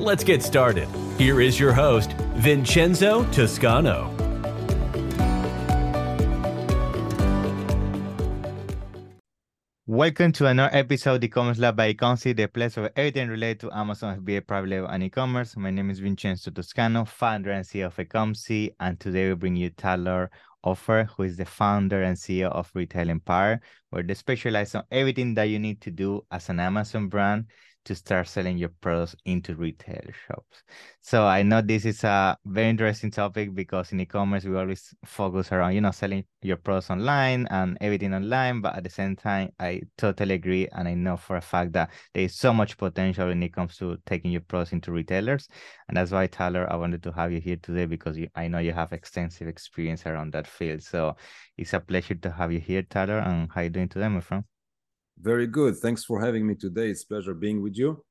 Let's get started. Here is your host, Vincenzo Toscano. Welcome to another episode of E-commerce Lab by Ecomcy, the place of everything related to Amazon FBA private label and e-commerce. My name is Vincenzo Toscano, founder and CEO of Ecomcy, and today we bring you Talor Ofer, who is the founder and CEO of Retail Empire, where they specialize on everything that you need to do as an Amazon brand to start selling your products into retail shops. So I know this is a very interesting topic because in e-commerce we always focus around, you know, selling your products online and everything online. But at the same time, I totally agree. And I know for a fact that there is so much potential when it comes to taking your products into retailers. And that's why, Talor, I wanted to have you here today because you, I know you have extensive experience around that field. So it's a pleasure to have you here, Talor. And how are you doing today, my friend? Very good. Thanks for having me today. It's pleasure being with you.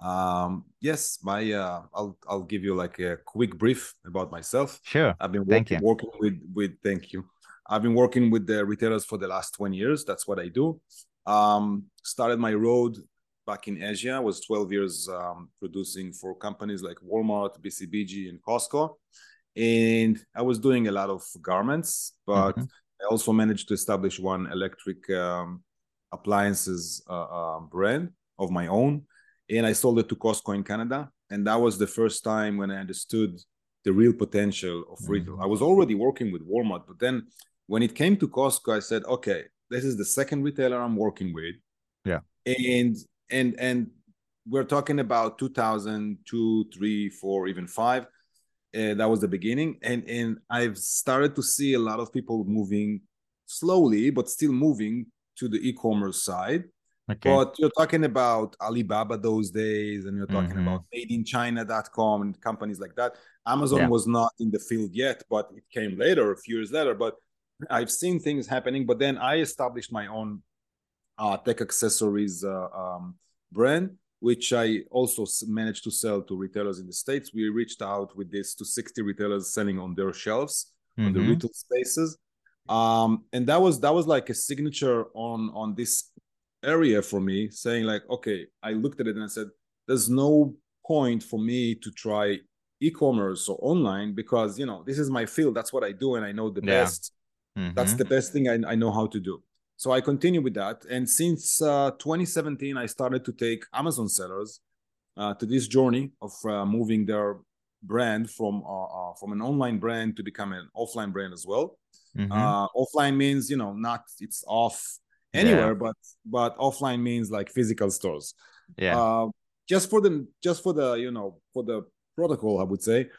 Um, yes, my uh, I'll I'll give you like a quick brief about myself. Sure. I've been thank working, you. working with with thank you. I've been working with the retailers for the last 20 years. That's what I do. Um, started my road back in Asia. Was 12 years um, producing for companies like Walmart, BCBG, and Costco. And I was doing a lot of garments, but mm-hmm. I also managed to establish one electric um, appliances uh, uh, brand of my own, and I sold it to Costco in Canada. And that was the first time when I understood the real potential of retail. Mm-hmm. I was already working with Walmart, but then when it came to Costco, I said, okay, this is the second retailer I'm working with. Yeah. And and and we're talking about 2002, three, four, even five. Uh, that was the beginning, and and I've started to see a lot of people moving slowly, but still moving to the e-commerce side. Okay. But you're talking about Alibaba those days, and you're talking mm-hmm. about madeinchina.com and companies like that. Amazon yeah. was not in the field yet, but it came later, a few years later. But I've seen things happening. But then I established my own uh, tech accessories uh, um, brand, which I also managed to sell to retailers in the States. We reached out with this to 60 retailers selling on their shelves, mm-hmm. on the mm-hmm. retail spaces um and that was that was like a signature on on this area for me saying like okay i looked at it and i said there's no point for me to try e-commerce or online because you know this is my field. That's what i do and i know the yeah. best. Mm-hmm. that's the best thing I, I know how to do. So i continue with that. And since uh, 2017 i started to take amazon sellers uh, to this journey of uh, moving their brand from uh, uh, from an online brand to become an offline brand as well Mm-hmm. Uh, offline means you know not it's off anywhere, yeah. but but offline means like physical stores. Yeah. Uh, just for the just for the you know for the protocol, I would say.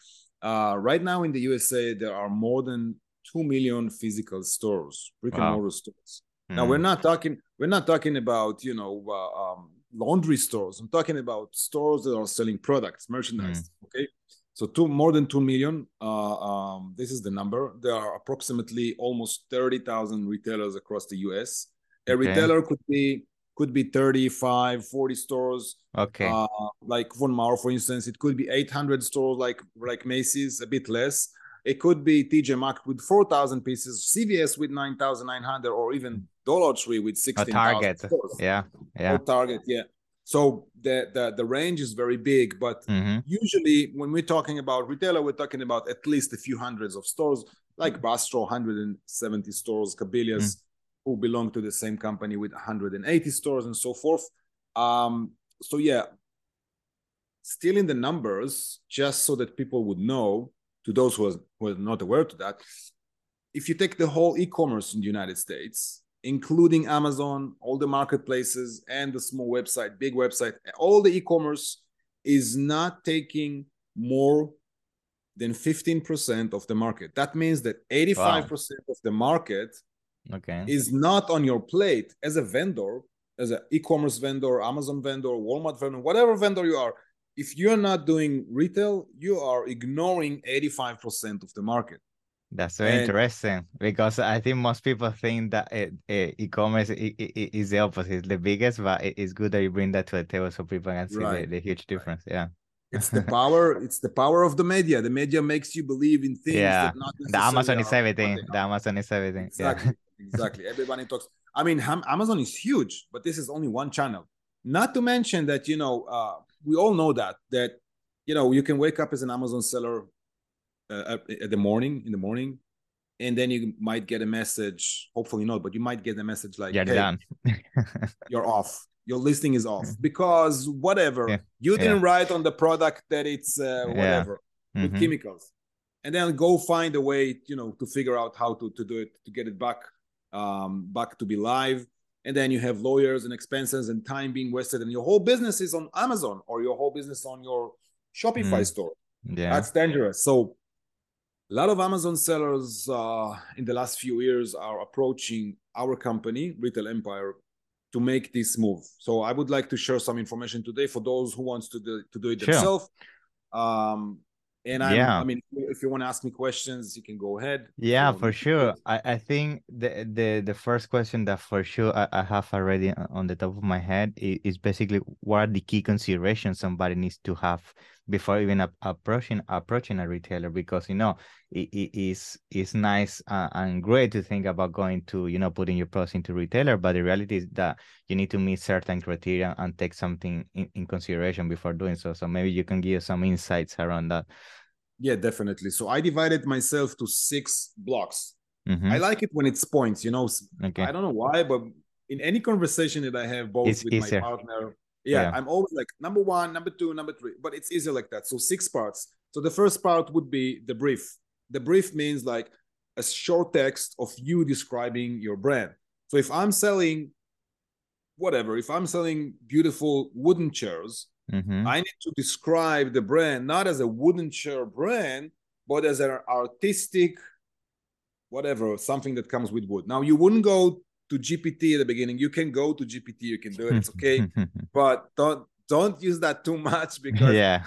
Uh, right now in the USA, there are more than two million physical stores, brick wow. and mortar stores. Mm. Now we're not talking we're not talking about you know uh, um, laundry stores. I'm talking about stores that are selling products, merchandise. Mm. Okay, so two more than two million. Uh, um, this is the number. There are approximately almost thirty thousand retailers across the U.S. A okay. retailer could be could be 35 40 stores okay uh, like von Maur for instance it could be 800 stores like like macy's a bit less it could be tj maxx with 4000 pieces cvs with 9900 or even dollar tree with 16000 target yeah yeah or target yeah so the, the, the range is very big, but mm-hmm. usually when we're talking about retailer, we're talking about at least a few hundreds of stores, like Bass Pro, 170 stores, Cabela's, mm-hmm. who belong to the same company with 180 stores and so forth. Um, so yeah, still in the numbers, just so that people would know, to those who are, who are not aware to that, if you take the whole e-commerce in the United States, including Amazon, all the marketplaces, and the small website, big website, all the e-commerce is not taking more than 15% of the market. That means that 85% wow. of the market okay. is not on your plate as a vendor, as an e-commerce vendor, Amazon vendor, Walmart vendor, whatever vendor you are. if you're not doing retail, you are ignoring 85% of the market. That's very and, interesting because I think most people think that e-commerce is the opposite, it's the biggest, but it's good that you bring that to the table so people can see right. the, the, huge difference. Right. Yeah. It's the power. it's the power of the media. The media makes you believe in things. Yeah. the Amazon is everything. The Amazon is everything. Exactly. Yeah. exactly. Everybody talks. I mean, Amazon is huge, but this is only one channel. Not to mention that you know, uh, we all know that that you know you can wake up as an Amazon seller uh, at the morning in the morning and then you might get a message hopefully not but you might get a message like you're hey, done you're off your listing is off because whatever yeah. you didn't yeah. write on the product that it's uh, whatever yeah. with mm-hmm. chemicals and then go find a way you know to figure out how to, to do it to get it back um, back to be live and then you have lawyers and expenses and time being wasted and your whole business is on amazon or your whole business on your shopify mm. store yeah that's dangerous so a lot of Amazon sellers uh, in the last few years are approaching our company, Retail Empire, to make this move. So I would like to share some information today for those who wants to do, to do it sure. themselves. Um, and I'm, yeah. I mean, if you want to ask me questions, you can go ahead. Yeah, for sure. I, I think the, the the first question that for sure I, I have already on the top of my head is, is basically what are the key considerations somebody needs to have before even approaching approaching a retailer because you know it, it is it's nice uh, and great to think about going to you know putting your products into retailer but the reality is that you need to meet certain criteria and take something in, in consideration before doing so so maybe you can give some insights around that yeah definitely so i divided myself to six blocks mm-hmm. i like it when it's points you know okay. i don't know why but in any conversation that i have both it's with easier. my partner yeah, yeah, I'm always like number one, number two, number three, but it's easier like that. So six parts. So the first part would be the brief. The brief means like a short text of you describing your brand. So if I'm selling whatever, if I'm selling beautiful wooden chairs, mm-hmm. I need to describe the brand not as a wooden chair brand, but as an artistic, whatever, something that comes with wood. Now you wouldn't go to GPT at the beginning. You can go to GPT, you can do it, it's okay. but don't don't use that too much because yeah,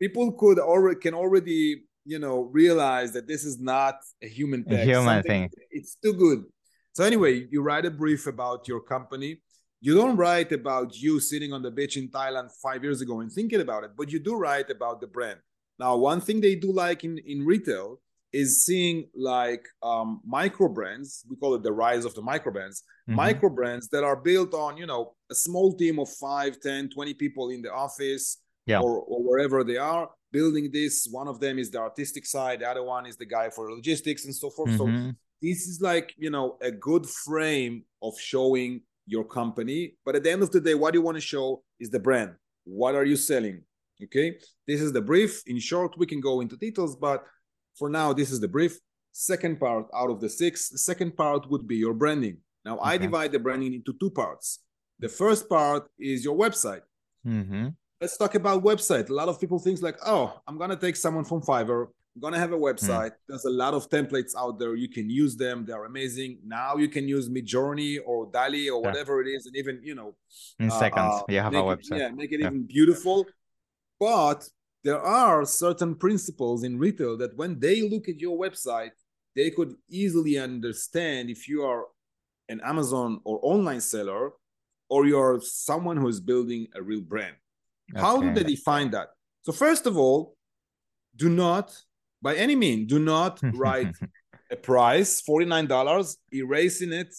people could already can already you know realize that this is not a human text. A human thing. It's too good. So anyway, you write a brief about your company. You don't write about you sitting on the beach in Thailand five years ago and thinking about it, but you do write about the brand. Now, one thing they do like in, in retail is seeing like um, micro brands we call it the rise of the micro brands mm-hmm. micro brands that are built on you know a small team of 5 10 20 people in the office yeah. or, or wherever they are building this. One of them is the artistic side the other one is the guy for logistics and so forth. Mm-hmm. so this is like you know a good frame of showing your company. But at the end of the day what you want to show is the brand. What are you selling? Okay? This is the brief. In short we can go into details but for now, this is the brief. Second part out of the six, the second part would be your branding. Now, okay. I divide the branding into two parts. The first part is your website. Mm-hmm. Let's talk about website. A lot of people think like, oh, I'm gonna take someone from Fiverr. I'm gonna have a website. Mm. There's a lot of templates out there. You can use them. They're amazing. Now you can use Midjourney or DALL-E or whatever yeah. it is, and even you know, in uh, seconds uh, you have a website. It, yeah, make it yeah. even beautiful. But there are certain principles in retail that when they look at your website, they could easily understand if you are an Amazon or online seller or you're someone who is building a real brand. Okay. How do they define that? So, first of all, do not, by any means, do not write a price, $49, erasing it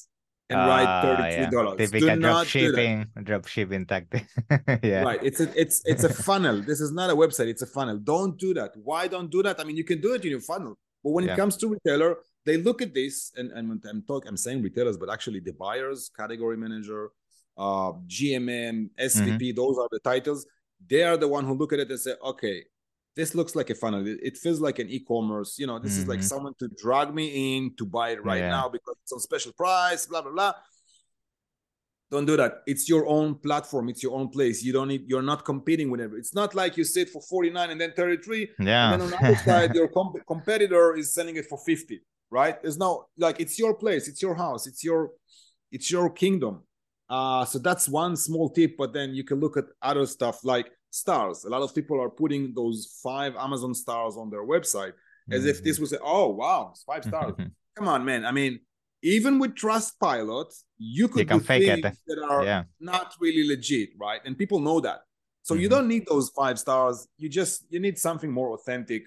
and uh, write ah, thirty-three dollars. Yeah. Typical drop shipping, drop shipping tactic. yeah, right. It's a it's it's a funnel. This is not a website. It's a funnel. Don't do that. Why don't do that? I mean, you can do it in your funnel, but when yeah. it comes to retailer, they look at this and, and I'm talking. I'm saying retailers, but actually the buyers, category manager, uh, GMM, SVP. Mm-hmm. Those are the titles. They are the one who look at it and say, okay, this looks like a funnel. It, feels like an e-commerce. You know, this mm-hmm. is like mm-hmm. someone to drag me in to buy it right yeah. now because it's on special price. Blah blah blah. Don't do that. It's your own platform. It's your own place. You don't need. You're not competing with it. It's not like you sit for 49 and then 33. Yeah. And then on the other side, your comp- competitor is selling it for 50. Right? There's no like. It's your place. It's your house. It's your. It's your kingdom. Uh, so that's one small tip. But then you can look at other stuff like stars. A lot of people are putting those five Amazon stars on their website as if this Mhm. was, a, oh, wow, it's five stars. Come on, man. I mean, even with Trustpilot, you could can do fake it. that are yeah. not really legit, right? And people know that. So you Mhm. don't need those five stars. You just you need something more authentic.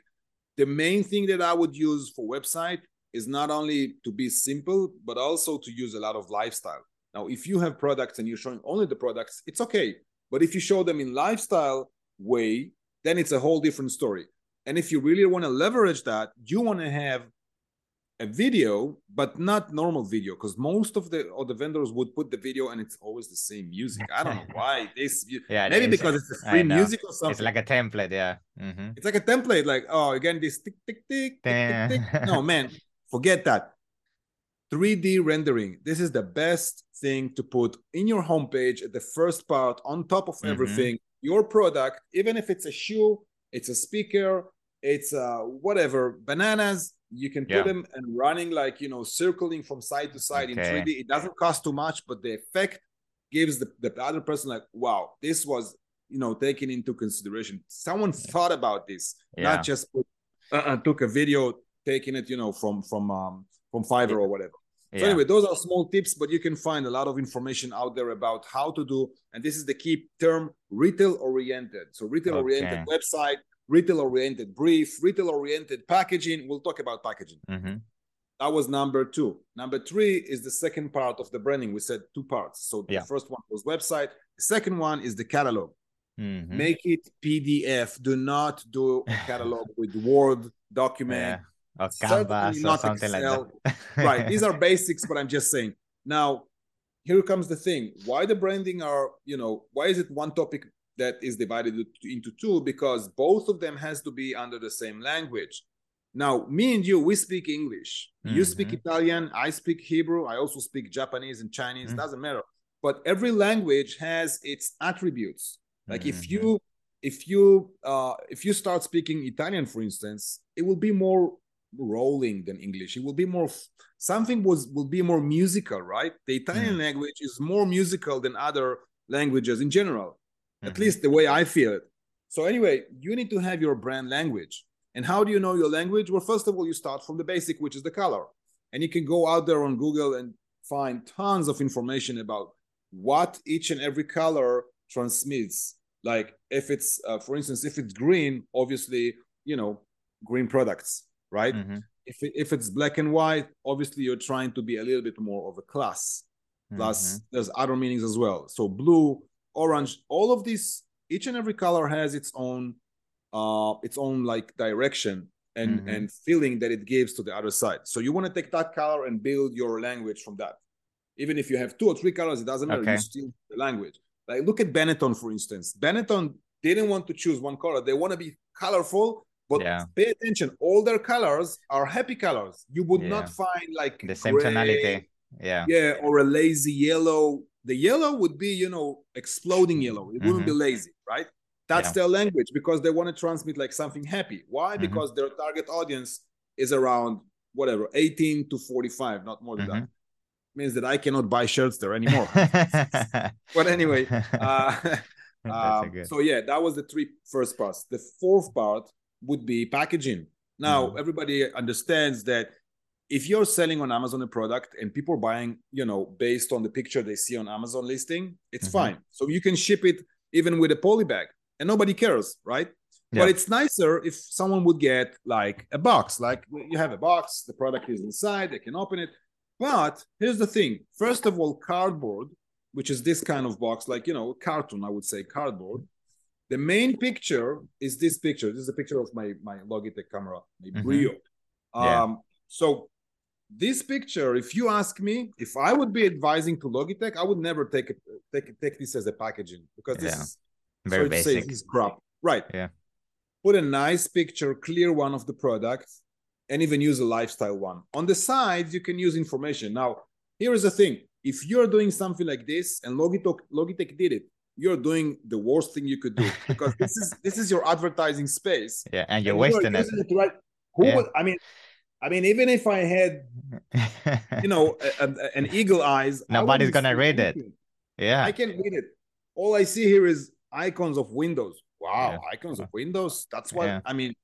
The main thing that I would use for website is not only to be simple, but also to use a lot of lifestyle. Now, if you have products and you're showing only the products, it's okay. But if you show them in lifestyle way, then it's a whole different story. And if you really want to leverage that, you want to have a video, but not normal video, because most of the of the vendors would put the video and it's always the same music. I don't know why this. Yeah, maybe because it's a free music or something. It's like a template, yeah. hmm It's like a template, like oh, again this tick tick tick tick tick. tick. No man, forget that. 3D rendering. This is the best thing to put in your homepage at the first part on top of Mhm. everything. Your product, even if it's a shoe, it's a speaker, it's uh whatever, bananas, you can put Yeah. them and running like you know, circling from side to side in 3D. It doesn't cost too much, but the effect gives the, the other person like, wow, this was you know taken into consideration. Someone thought about this, Yeah. not just put, uh, uh, took a video, taking it, you know, from from um from Fiverr or whatever. So Yeah. anyway, those are small tips, but you can find a lot of information out there about how to do. And this is the key term: retail oriented. So retail oriented Okay. website, retail oriented brief, retail oriented packaging. We'll talk about packaging. Mhm. That was number two. Number three is the second part of the branding. We said two parts. So Yeah. the first one was website. The second one is the catalog. Mhm. Make it PDF. Do not do a catalog with Word document. Yeah. Or Certainly Canvas or something like Excel. that. right these are basics but i'm just saying now here comes the thing why the branding are you know why is it one topic that is divided into two because both of them has to be under the same language now me and you we speak english you speak Mhm. italian i speak hebrew i also speak japanese and chinese Mm. doesn't matter but every language has its attributes like if Mhm. you if you uh if you start speaking italian for instance it will be more rolling than english. It will be more something was will be more musical right? The italian language is more musical than other languages in general at Mhm. least the way i feel it. So anyway you need to have your brand language. And how do you know your language? Well first of all you start from the basic which is the color. And you can go out there on google and find tons of information about what each and every color transmits. Like if it's uh, for instance if it's green obviously you know green products right? Mhm. if, it, if it's black and white obviously you're trying to be a little bit more of a class. Plus Mhm. there's other meanings as well. So blue orange all of these each and every color has its own uh its own like direction and Mhm. and feeling that it gives to the other side. So you want to take that color and build your language from that. Even if you have two or three colors it doesn't matter. Okay. you still the language. Like look at benetton for instance. Benetton didn't want to choose one color. They want to be colorful but Yeah. pay attention all their colors are happy colors you would not find like The same gray, tonality. Yeah. yeah or a lazy yellow the yellow would be you know exploding yellow it wouldn't be lazy right that's Mm-hmm. Yeah. their language because they want to transmit like something happy why Mhm. because their target audience is around whatever 18 to 45 not more than that Mhm. means that i cannot buy shirts there anymore but anyway uh, um, so yeah that was the three first parts the fourth part would be packaging now Mhm. everybody understands that if you're selling on amazon a product and people are buying you know based on the picture they see on amazon listing it's Mhm. fine so you can ship it even with a poly bag and nobody cares right Yeah. but it's nicer if someone would get like a box like you have a box the product is inside they can open it but here's the thing first of all cardboard which is this kind of box like you know cartoon i would say cardboard the main picture is this picture this is a picture of my my logitech camera my Mhm. brio Yeah. um so this picture if you ask me if i would be advising to logitech i would never take it take take this as a packaging because this Yeah. is Very say, basic. is crap right Yeah. put a nice picture clear one of the product and even use a lifestyle one on the sides you can use information now here is the thing if you're doing something like this and logitech logitech did it you're doing the worst thing you could do because this is this is your advertising space Yeah, and you're and wasting it. it right who Yeah. would i mean i mean even if i had you know a, a- an eagle eyes Nobody's gonna read it. anything. yeah. I can read it. All I see here is icons of windows. wow, Yeah. icons of Windows. That's what Yeah. I mean,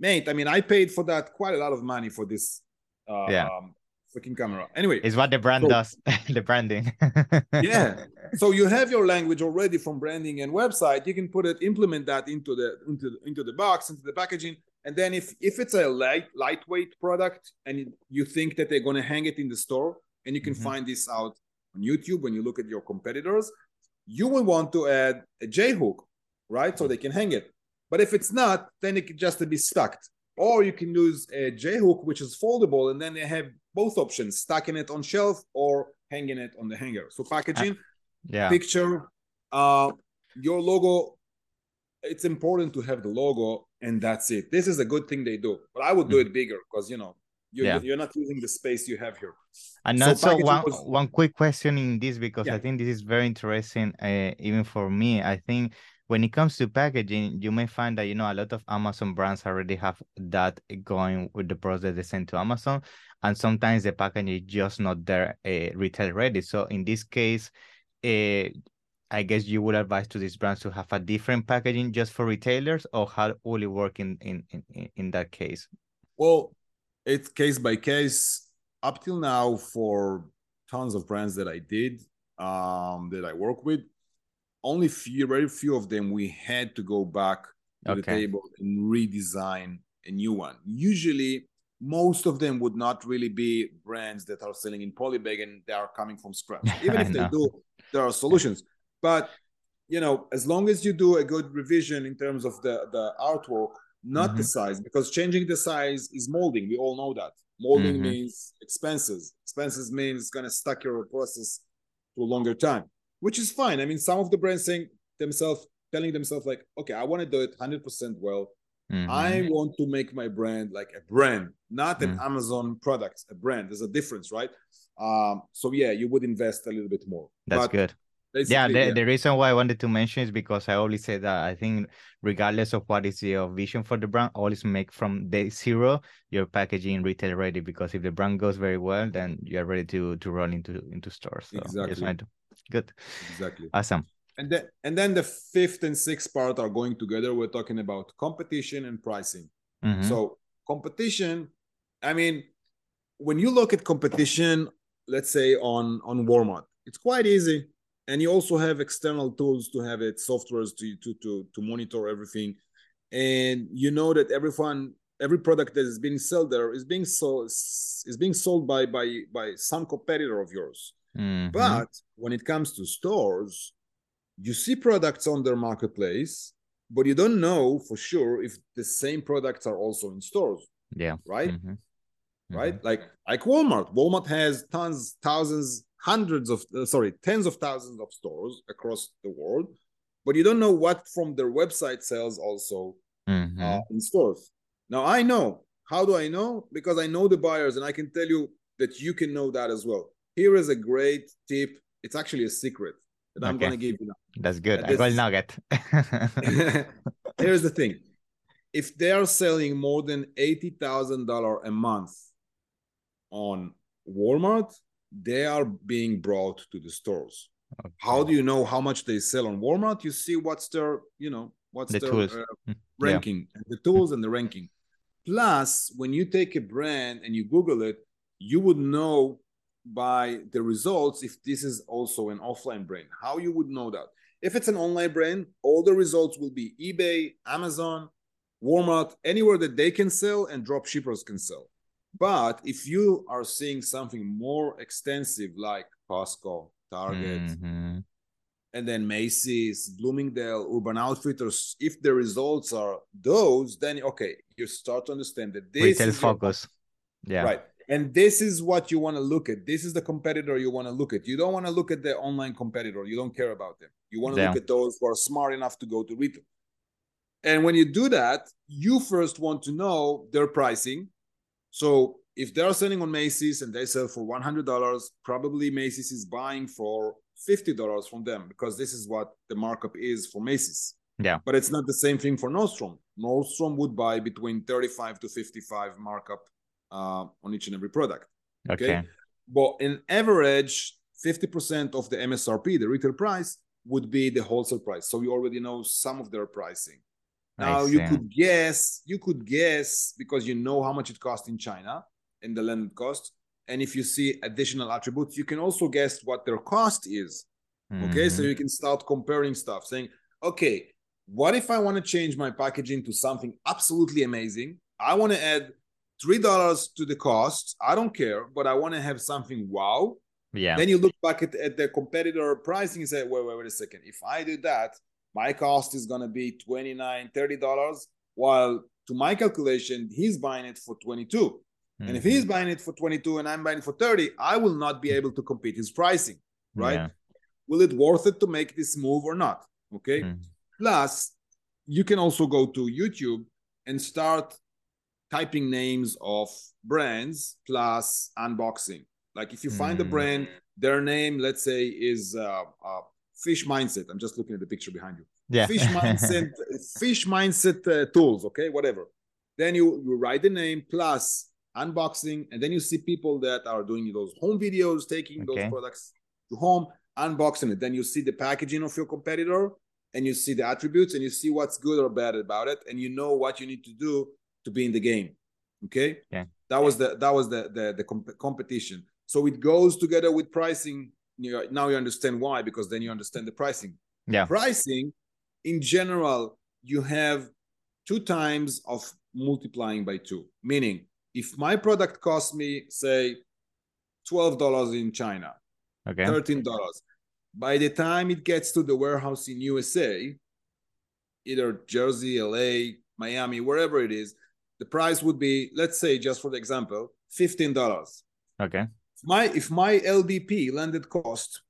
mate. I mean, I paid for that quite a lot of money for this uh, Yeah. um, freaking camera. Anyway, It's what the brand So- does, the branding. Yeah. so you have your language already from branding and website. You can put it, implement that into the into the, into the box, into the packaging, and then if if it's a light lightweight product and you- think that they're going to hang it in the store, and you can Mhm. find this out on YouTube when you look at your competitors, you will want to add a J hook, right? So they can hang it. But if it's not, then it could just be stuck. Or you can use a J hook, which is foldable, and then they have both options: stacking it on shelf or hanging it on the hanger. So packaging, yeah. picture, uh, your logo. It's important to have the logo, and that's it. This is a good thing they do, but I would do it bigger because you know you're, Mm. Yeah. you're not using the space you have here. And So also one was- one quick question in this because I think this is very interesting, uh, even for me. I think when it comes to packaging, you may find that you know a lot of Amazon brands already have that going with the products they send to Amazon, and sometimes the packaging is just not there, uh, retail ready. So in this case, uh, I guess you would advise to these brands to have a different packaging just for retailers, or how will it work in in in, in that case? Well, it's case by case. Up till now, for tons of brands that I did, um, that I work with, only few, very few of them we had to go back to the table and redesign a new one. Usually, most of them would not really be brands that are selling in polybag and they are coming from scratch. Even if they do, there are solutions. But you know, as long as you do a good revision in terms of the the artwork, not the size, because changing the size is molding. We all know that. Molding Mhm. means expenses. Expenses means it's gonna stuck your process to a longer time, which is fine. I mean, some of the brands saying themselves, telling themselves like, okay, I want to do it 100% well. Mhm. I want to make my brand like a brand, not an Mm. Amazon product, a brand. There's a difference, right? Um, so yeah, you would invest a little bit more. That's But good. Yeah, the, the reason why I wanted to mention is because I always say that I think regardless of what is your vision for the brand, always make from day zero your packaging retail ready because if the brand goes very well, then you're ready to to run into into stores. So Exactly. Good. exactly. Awesome. And then and then the fifth and sixth part are going together. We're talking about competition and pricing. Mhm. So competition, I mean, when you look at competition, let's say on on Walmart, it's quite easy, and you also have external tools to have it, softwares to to to to monitor everything, and you know that everyone every product that is being sold there is being sold is being sold by by by some competitor of yours. Mhm. But when it comes to stores, you see products on their marketplace, but you don't know for sure if the same products are also in stores, yeah. right? Mhm. Right? Like like Walmart. Walmart has tons, thousands, hundreds of uh, sorry, tens of thousands of stores across the world, but you don't know what from their website sells also Mhm. uh, in stores. Now I know. How do I know? Because I know the buyers, and I can tell you that you can know that as well. Here is a great tip. It's actually a secret that I'm going to give you now. That's good. and I got this- nugget. Here's the thing: if they are selling more than eighty thousand dollar a month on Walmart, they are being brought to the stores. How do you know how much they sell on Walmart? You see what's their, you know, what's The their uh, Mm, yeah. ranking, the tools and the ranking. Plus, when you take a brand and you Google it, you would know by the results if this is also an offline brand. How you would know that? If it's an online brand, all the results will be eBay, Amazon, Walmart, anywhere that they can sell and drop shippers can sell. But if you are seeing something more extensive like Costco, Target, Mhm. and then Macy's, Bloomingdale, Urban Outfitters, if the results are those, then okay, you start to understand that this Retail is your- focus. Yeah. right. And this is what you want to look at. This is the competitor you want to look at. You don't want to look at the online competitor. You don't care about them. You want to Yeah. look at those who are smart enough to go to retail. And when you do that, you first want to know their pricing. So if they're selling on Macy's and they sell for $100, probably Macy's is buying for $50 from them because this is what the markup is for Macy's. Yeah. But it's not the same thing for Nordstrom. Nordstrom would buy between 35 to 55 markup uh, on each and every product. Okay. But in average, 50% of the MSRP, the retail price, would be the wholesale price. So you already know some of their pricing. Now you could guess, you could guess because you know how much it costs in China and the landed cost. And if you see additional attributes, you can also guess what their cost is. Mm-hmm. Okay, so mm-hmm. you can start comparing stuff, saying, okay, what if I want to change my packaging to something absolutely amazing? I want to add three dollars to the cost. I don't care, but I want to have something wow. Yeah. Then you look back at, at the competitor pricing and say, wait, wait, wait a second. If I do that, my cost is gonna be 29 30 dollars while to my calculation he's buying it for 22 mm-hmm. and if he's mm-hmm. buying it for 22 and i'm buying it for 30 i will not be able to compete his pricing right yeah. will it worth it to make this move or not okay mm-hmm. plus you can also go to youtube and start typing names of brands plus unboxing like if you find mm-hmm. a brand their name let's say is uh, uh, fish mindset. I'm just looking at the picture behind you. Yeah. Fish mindset, fish mindset uh, tools. Okay, whatever. Then you you write the name plus unboxing, and then you see people that are doing those home videos, taking okay. those products to home, unboxing it. Then you see the packaging of your competitor, and you see the attributes, and you see what's good or bad about it, and you know what you need to do to be in the game. Okay. Yeah. That was the that was the the, the comp- competition. So it goes together with pricing you now you understand why because then you understand the pricing yeah pricing in general you have two times of multiplying by two meaning if my product costs me say $12 in china okay $13 by the time it gets to the warehouse in usa either jersey la miami wherever it is the price would be let's say just for the example $15 okay my if my LDP landed cost,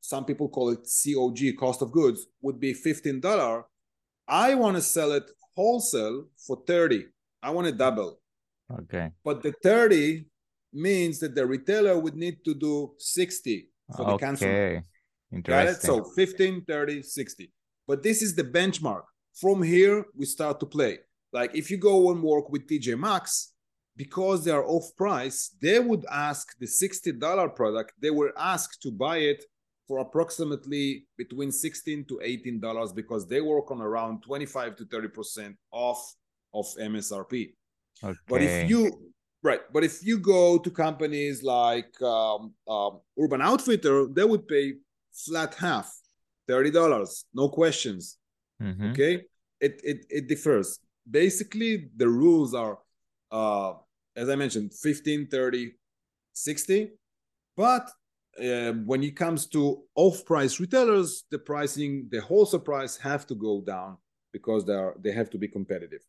some people call it COG, cost of goods, would be fifteen dollar. I want to sell it wholesale for thirty. I want to double. Okay. But the thirty means that the retailer would need to do sixty for the okay. consumer. Got it? So 15, 30, 60. But this is the benchmark. From here, we start to play. Like if you go and work with TJ Maxx, because they are off price, they would ask the $60 product, they were asked to buy it for approximately between 16 to 18 dollars because they work on around 25 to 30 percent off of msrp okay. but if you right but if you go to companies like um, um, urban outfitter they would pay flat half 30 dollars no questions mm-hmm. okay it, it it differs basically the rules are uh, as I mentioned, 15, 30, 60. But uh, when it comes to off-price retailers, the pricing, the wholesale price have to go down because they are they have to be competitive,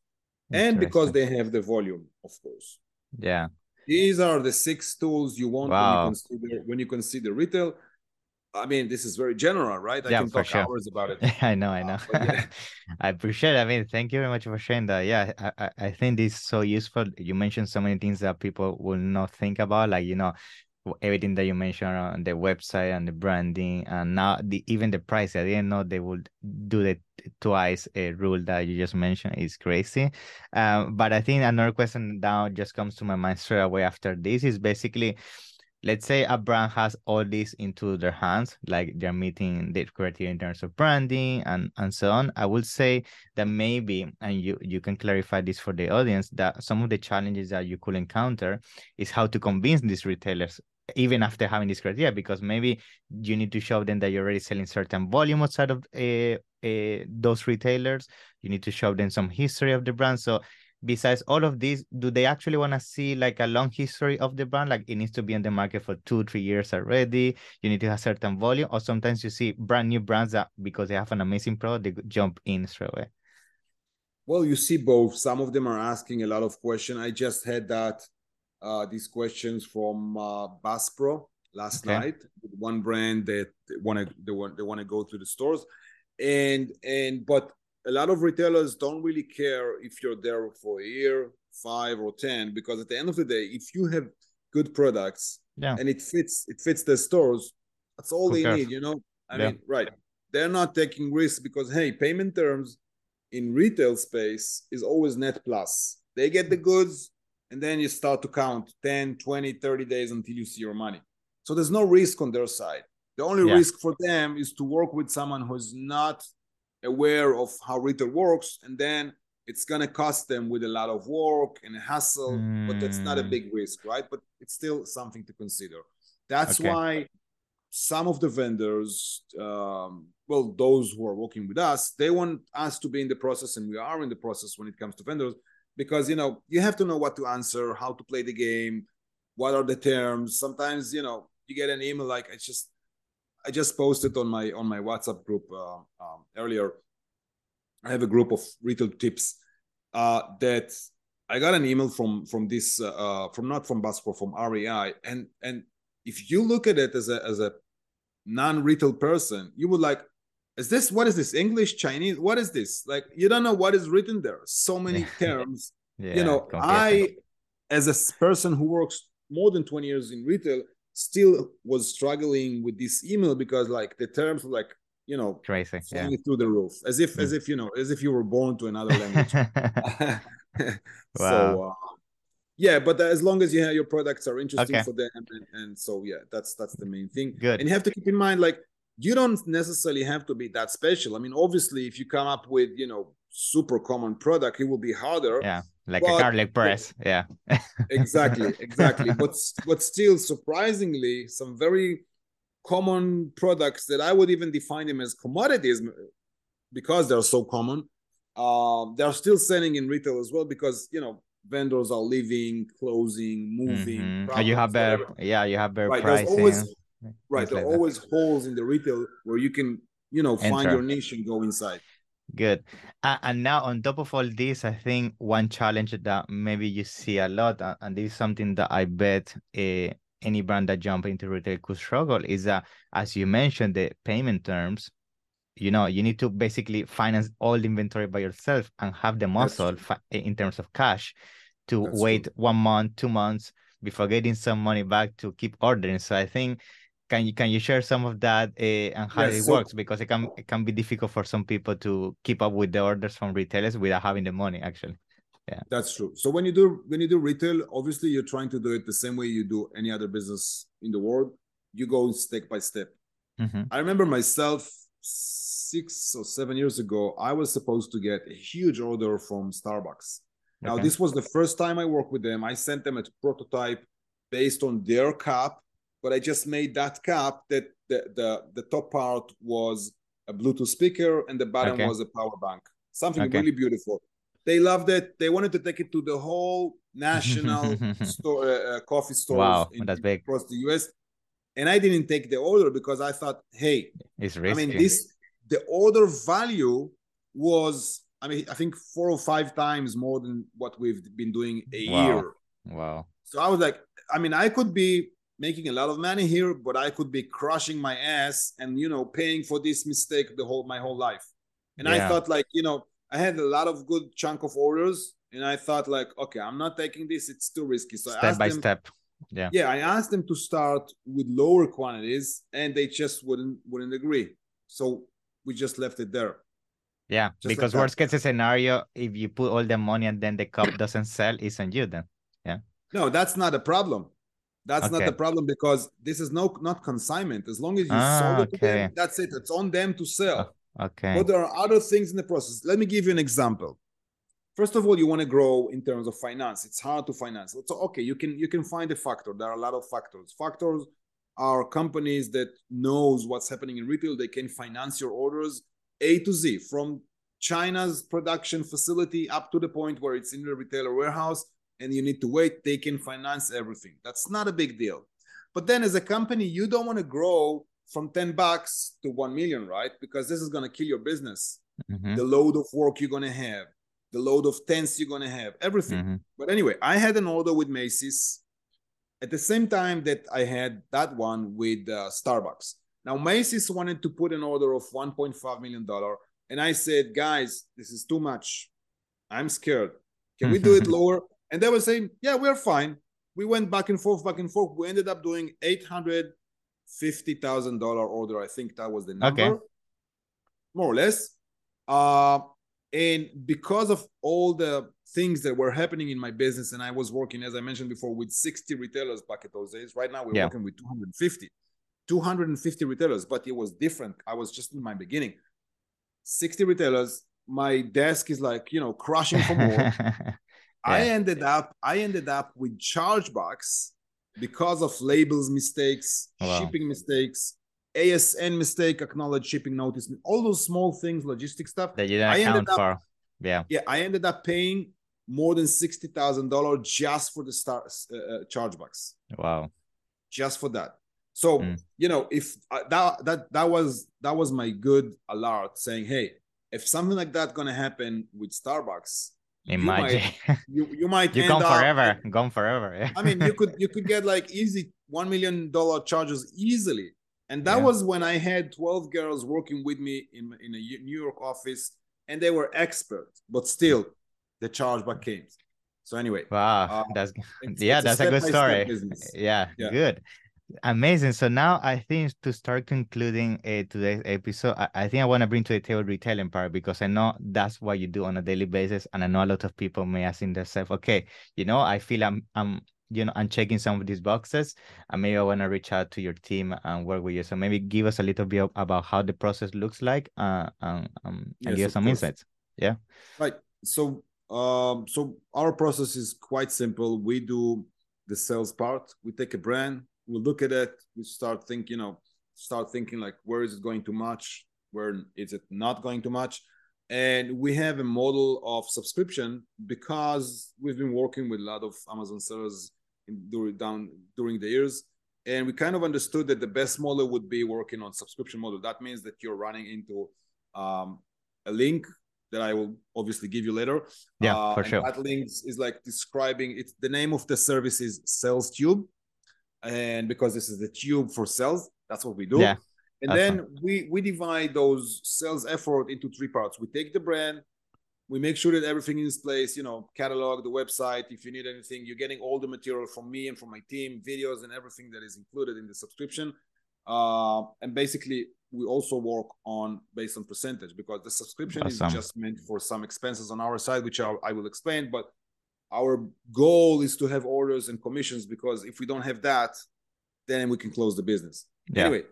and because they have the volume, of course. Yeah. These are the six tools you want wow. when you consider when you consider retail. I mean, this is very general, right? I yeah, can talk sure. hours about it. I know, I know. Uh, yeah. I appreciate it. I mean, thank you very much for sharing that. Yeah, I, I think this is so useful. You mentioned so many things that people will not think about, like, you know, everything that you mentioned on the website and the branding and now the even the price. I didn't know they would do the twice a rule that you just mentioned is crazy. Um, but I think another question now just comes to my mind straight away after this is basically let's say a brand has all this into their hands, like they're meeting the criteria in terms of branding and, and so on. I would say that maybe, and you, you can clarify this for the audience, that some of the challenges that you could encounter is how to convince these retailers even after having this criteria because maybe you need to show them that you're already selling certain volume outside of uh, uh, those retailers you need to show them some history of the brand so besides all of this, do they actually want to see like a long history of the brand? Like it needs to be in the market for two, three years already. You need to have certain volume, or sometimes you see brand new brands that because they have an amazing product, they jump in straight away. Well, you see both. Some of them are asking a lot of questions. I just had that uh, these questions from uh, Bass Pro last okay. night. One brand that want to they want they want to go to the stores, and and but a lot of retailers don't really care if you're there for a year, five or ten, because at the end of the day, if you have good products yeah. and it fits it fits the stores, that's all Who they cares? need, you know. I yeah. mean, right. They're not taking risks because hey, payment terms in retail space is always net plus. They get the goods and then you start to count 10, 20, 30 days until you see your money. So there's no risk on their side. The only Yeah. risk for them is to work with someone who's not aware of how retail works, and then it's gonna cost them with a lot of work and hassle. But that's not a Mm. big risk, right? But it's still something to consider. That's Okay. why some of the vendors, um, well, those who are working with us, they want us to be in the process, and we are in the process when it comes to vendors, because you know you have to know what to answer, how to play the game, what are the terms. Sometimes you know you get an email like it's just I just posted on my on my WhatsApp group uh, um, earlier. I have a group of retail tips uh, that I got an email from from this uh, uh, from not from Basketball from REI, and and if you look at it as a as a non-retail person, you would like, is this what is this English Chinese? What is this? Like you don't know what is written there. So many terms. Yeah, you know. I as a person who works more than 20 years in retail still was struggling with this email because like the terms were like you know crazy. Yeah. through the roof as if as Mm. if you know as if you were born to another language Wow. so uh, yeah but as long as you have your products are interesting Okay. for them and, and so yeah that's that's the main thing Good. and you have to keep in mind like you don't necessarily have to be that special i mean obviously if you come up with you know super common product it will be harder yeah, like a But- garlic press. Yeah. exactly exactly but but still surprisingly some very common products that i would even define them as commodities because they're so common um they're still selling in retail as well because you know vendors are leaving closing moving Mhm. And you have better, whatever. yeah, you have better right there's always right there like are that. always holes in the retail where you can you know find Enter. your niche and go inside Good. Uh, and now, on top of all this, I think one challenge that maybe you see a lot, uh, and this is something that I bet uh, any brand that jump into retail could struggle, is that, as you mentioned, the payment terms. You know, you need to basically finance all the inventory by yourself and have the muscle fi- in terms of cash to That's wait true. one month, two months before getting some money back to keep ordering. So I think can you can you share some of that uh, and how Yes, it so- works because it can it can be difficult for some people to keep up with the orders from retailers without having the money actually yeah That's true. So when you do when you do retail, obviously you're trying to do it the same way you do any other business in the world. You go step by step. Mhm. I remember myself six or seven years ago, I was supposed to get a huge order from Starbucks. Now, Okay. this was the first time I worked with them. I sent them a prototype based on their cup, but I just made that cap that the, the, the top part was a Bluetooth speaker and the bottom Okay. was a power bank. Something Okay. really beautiful. They loved it. They wanted to take it to the whole national store, uh, uh, coffee stores Wow, in, that's big. across the US. And I didn't take the order because I thought, hey, it's risky. I mean, this the order value was, I mean, I think four or five times more than what we've been doing a Wow. year. wow So I was like, I mean, I could be making a lot of money here, but I could be crushing my ass and you know paying for this mistake the whole my whole life. And I thought like, you know, I had a lot of good chunk of orders, and I thought like, okay, I'm not taking this; it's too risky. So I step asked by them, step yeah yeah, I asked them to start with lower quantities, and they just wouldn't wouldn't agree. So we just left it there. yeah Just like because that. worst case scenario if you put all the money and then the cup doesn't sell it's on you then Yeah. No, that's not a problem. That's not the problem because this is no not consignment. As long as you Ah, sold it to them, that's it. It's on them to sell. okay But there are other things in the process. Let me give you an example. First of all, you want to grow in terms of finance. It's hard to finance. So okay, you can you can find a factor. There are a lot of factors. Factors are companies that knows what's happening in retail. They can finance your orders A to Z from China's production facility up to the point where it's in the retailer warehouse and you need to wait. They can finance everything. That's not a big deal. But then as a company, you don't want to grow from 10 bucks to 1 million, right? Because this is going to kill your business. Mhm, The load of work you're going to have, the load of tents you're going to have, everything. mhm. But anyway, I had an order with Macy's at the same time that I had that one with uh, Starbucks. Now, Macy's wanted to put an order of $1.5 million. And I said, guys, this is too much. I'm scared. Can we do it lower? And they were saying, yeah, we're fine. We went back and forth, back and forth. We ended up doing $850,000 order. I think that was the number, Okay. more or less. Uh, and because of all the things that were happening in my business, and I was working, as I mentioned before, with 60 retailers back at those days. Right now, we're Yeah. working with 250. 250 retailers, but it was different. I was just in my beginning. 60 retailers. My desk is like, you know, crushing for more. yeah. I ended up, I ended up with chargebacks because of labels mistakes, wow. shipping mistakes, ASN mistake, acknowledge shipping notice, all those small things, logistic stuff. That you didn't I account up, for. Yeah. Yeah. I ended up paying more than sixty thousand dollars just for the star uh, uh, chargebacks. Wow. Just for that. So mm. you know, if uh, that that that was that was my good alert saying, hey, if something like that gonna happen with Starbucks, Imagine you might you, you might you're gone forever, gone forever. Yeah. I mean, you could you could get like easy one million dollar charges easily, and that yeah. was when I had twelve girls working with me in in a New York office, and they were experts, but still, the chargeback came. So anyway, wow, uh, that's it's, yeah, it's that's a, a good story. Yeah, yeah, good. Amazing. So now I think to start concluding uh, today's episode, I, I think I want to bring to the table retailing part because I know that's what you do on a daily basis, and I know a lot of people may ask themselves, okay, you know, I feel I'm I'm you know I'm checking some of these boxes, and maybe I want to reach out to your team and work with you. So maybe give us a little bit about how the process looks like, uh, um, um and give us some course. insights. Yeah. Right. So um, so our process is quite simple. We do the sales part. We take a brand, we look at it we start think you know start thinking like where is it going too much? Where is it not going too much? And we have a model of subscription because we've been working with a lot of amazon sellers in, during down during the years. And we kind of understood that the best model would be working on subscription model. That means that you're running into um, a link that I will obviously give you later. Yeah, uh, for sure. That link is like describing it's the name of the service is Sales Tube and because this is the tube for sales that's what we do yeah and then fine. we we divide those sales effort into three parts we take the brand we make sure that everything is place you know catalog the website if you need anything you're getting all the material from me and from my team videos and everything that is included in the subscription uh, and basically we also work on based on percentage because the subscription awesome. is just meant for some expenses on our side which I, I will explain but our goal is to have orders and commissions because if we don't have that then we can close the business. Yeah. anyway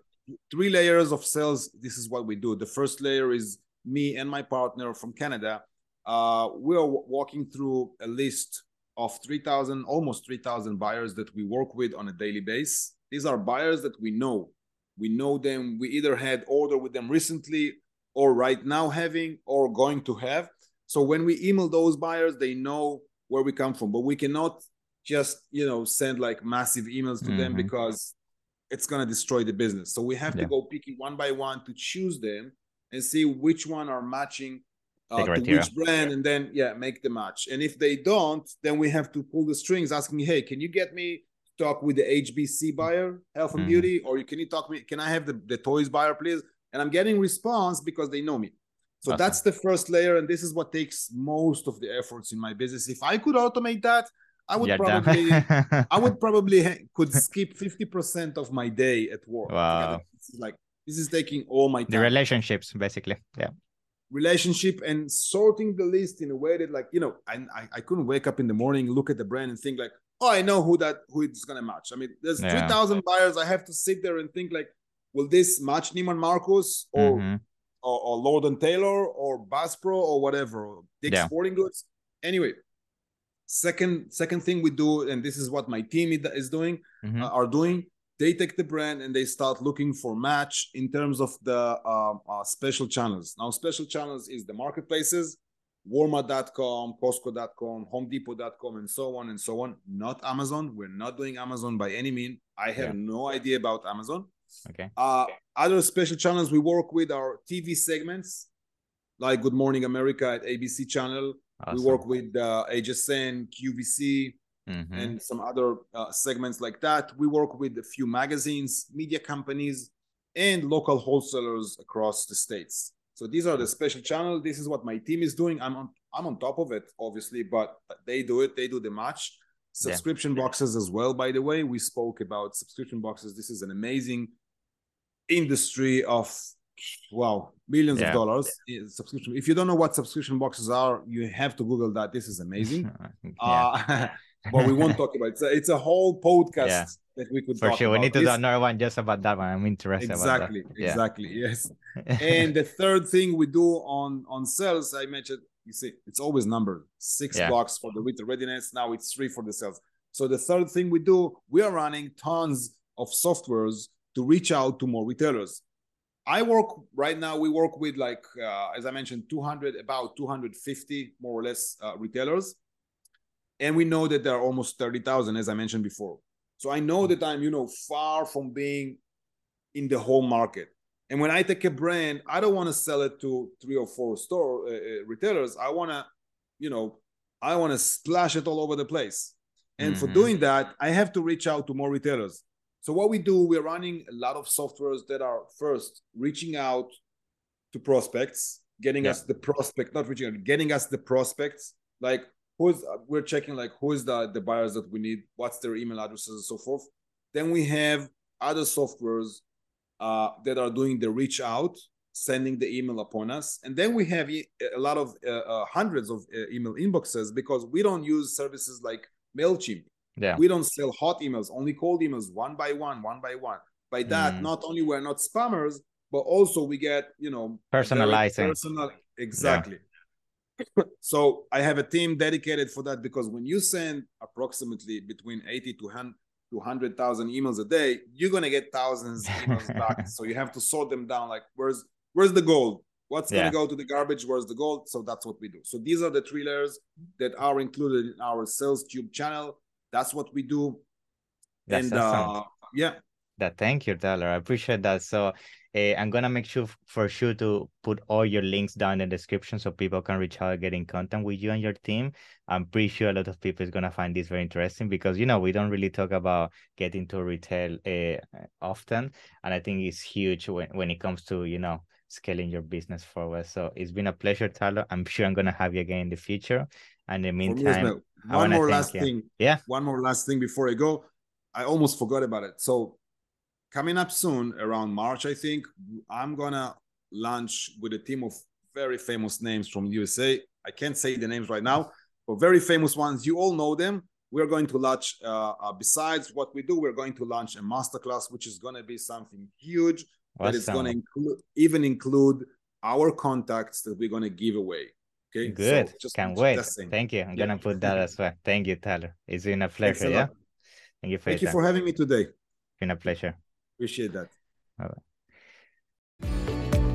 three layers of sales this is what we do. The first layer is me and my partner from canada. Uh, we are walking through a list of 3000 almost 3000 buyers that we work with on a daily basis. These are buyers that we know. We know them. We either had order with them recently or right now having or going to have. So when we email those buyers they know where we come from but we cannot just you know send like massive emails to mm-hmm. them because it's going to destroy the business so we have yeah. to go picking one by one to choose them and see which one are matching uh, to which brand and then yeah make the match and if they don't then we have to pull the strings asking hey can you get me talk with the hbc buyer health and mm-hmm. beauty or can you talk me can i have the, the toys buyer please and i'm getting response because they know me so that's the first layer, and this is what takes most of the efforts in my business. If I could automate that, I would probably I would probably could skip 50% of my day at work. Wow. This like this is taking all my time. The relationships, basically. Yeah. Relationship and sorting the list in a way that like, you know, I, I, I couldn't wake up in the morning, look at the brand and think like, oh, I know who that who it's gonna match. I mean, there's yeah. 3,000 buyers. I have to sit there and think like, will this match Neiman Marcus or mm-hmm or, or Lord and Taylor or Bass Pro or whatever, Dick's yeah. Sporting Goods. Anyway, second second thing we do, and this is what my team is doing, mm-hmm. uh, are doing. They take the brand and they start looking for match in terms of the uh, uh, special channels. Now, special channels is the marketplaces, Walmart.com, Costco.com, HomeDepot.com, and so on and so on. Not Amazon. We're not doing Amazon by any means. I have yeah. no idea about Amazon. Okay. Uh, other special channels we work with are TV segments, like Good Morning America at ABC channel. Awesome. We work with uh, HSN, QVC, mm-hmm. and some other uh, segments like that. We work with a few magazines, media companies, and local wholesalers across the states. So these are the special channels. This is what my team is doing. I'm on I'm on top of it, obviously, but they do it. They do the match. Subscription yeah. boxes as well. By the way, we spoke about subscription boxes. This is an amazing industry of wow millions yeah. of dollars subscription if you don't know what subscription boxes are you have to google that this is amazing uh, but we won't talk about it. It's a, it's a whole podcast Yeah. that we could For sure. We need to do another one just about that one. I'm interested exactly, about that. Yeah. exactly, yes. and the third thing we do on on sales, I mentioned, you see, it's always numbered. Six Yeah. blocks for the retail readiness. Now it's three for the sales. So the third thing we do, we are running tons of softwares to reach out to more retailers. I work right now. We work with like, uh, as I mentioned, 200, about 250 more or less uh, retailers, and we know that there are almost 30,000, as I mentioned before. So I know that I'm, you know, far from being in the whole market. And when I take a brand, I don't want to sell it to three or four store uh, uh, retailers. I want to, you know, I want to splash it all over the place. And for Mhm. doing that, I have to reach out to more retailers. So what we do, we're running a lot of softwares that are first reaching out to prospects, getting Yeah. us the prospect, not reaching out, getting us the prospects. Like who's we're checking like who is the the buyers that we need, what's their email addresses and so forth. Then we have other softwares uh, that are doing the reach out, sending the email upon us, and then we have e- a lot of uh, uh, hundreds of uh, email inboxes because we don't use services like Mailchimp. Yeah. We don't sell hot emails, only cold emails, one by one, one by one. By that, Mm. not only we're not spammers, but also we get you know Personalizing. Personal, exactly. so I have a team dedicated for that because when you send approximately between eighty to hundred to hundred thousand emails a day, you're gonna get thousands of emails back. So you have to sort them down. Like where's where's the gold? What's gonna go to the garbage? Where's the gold? So that's what we do. So these are the three layers that are included in our sales tube channel. That's what we do. That's and awesome. uh, yeah, That thank you, Talor. I appreciate that. So uh, I'm gonna make sure for sure to put all your links down in the description so people can reach out and get in contact with you and your team. I'm pretty sure a lot of people is gonna find this very interesting because you know we don't really talk about getting to retail uh, often, and I think it's huge when when it comes to you know scaling your business forward. So it's been a pleasure, Talor. I'm sure I'm gonna have you again in the future. And in the for me as meantime. One more last thing. Yeah. One more last thing before I go. I almost forgot about it. So coming up soon, around March, I think, I'm gonna launch with a team of very famous names from USA. I can't say the names right now, but very famous ones. You all know them. We're going to launch, uh, uh, besides what we do, we're going to launch a masterclass, which is going to be something huge that is going to include, even include our contacts that we're going to give away. Okay. So Good. just- Can't wait. Thank you. I'm Yeah. gonna put that as well. Thank you, Talor. It's been a pleasure. a Yeah. Thank you for Thank your you for having me today. It's been a pleasure. Appreciate that.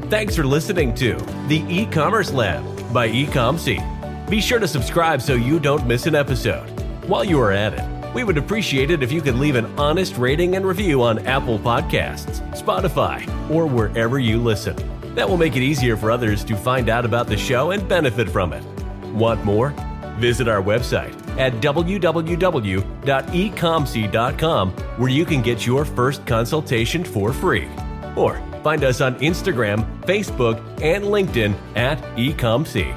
Thanks for listening to the e-commerce lab by Ecomcy. Be sure to subscribe so you don't miss an episode. While you are at it, we would appreciate it if you could leave an honest rating and review on Apple Podcasts, Spotify, or wherever you listen. That will make it easier for others to find out about the show and benefit from it. Want more? Visit our website at www.ecomcy.com where you can get your first consultation for free. Or find us on Instagram, Facebook, and LinkedIn at ecomcy.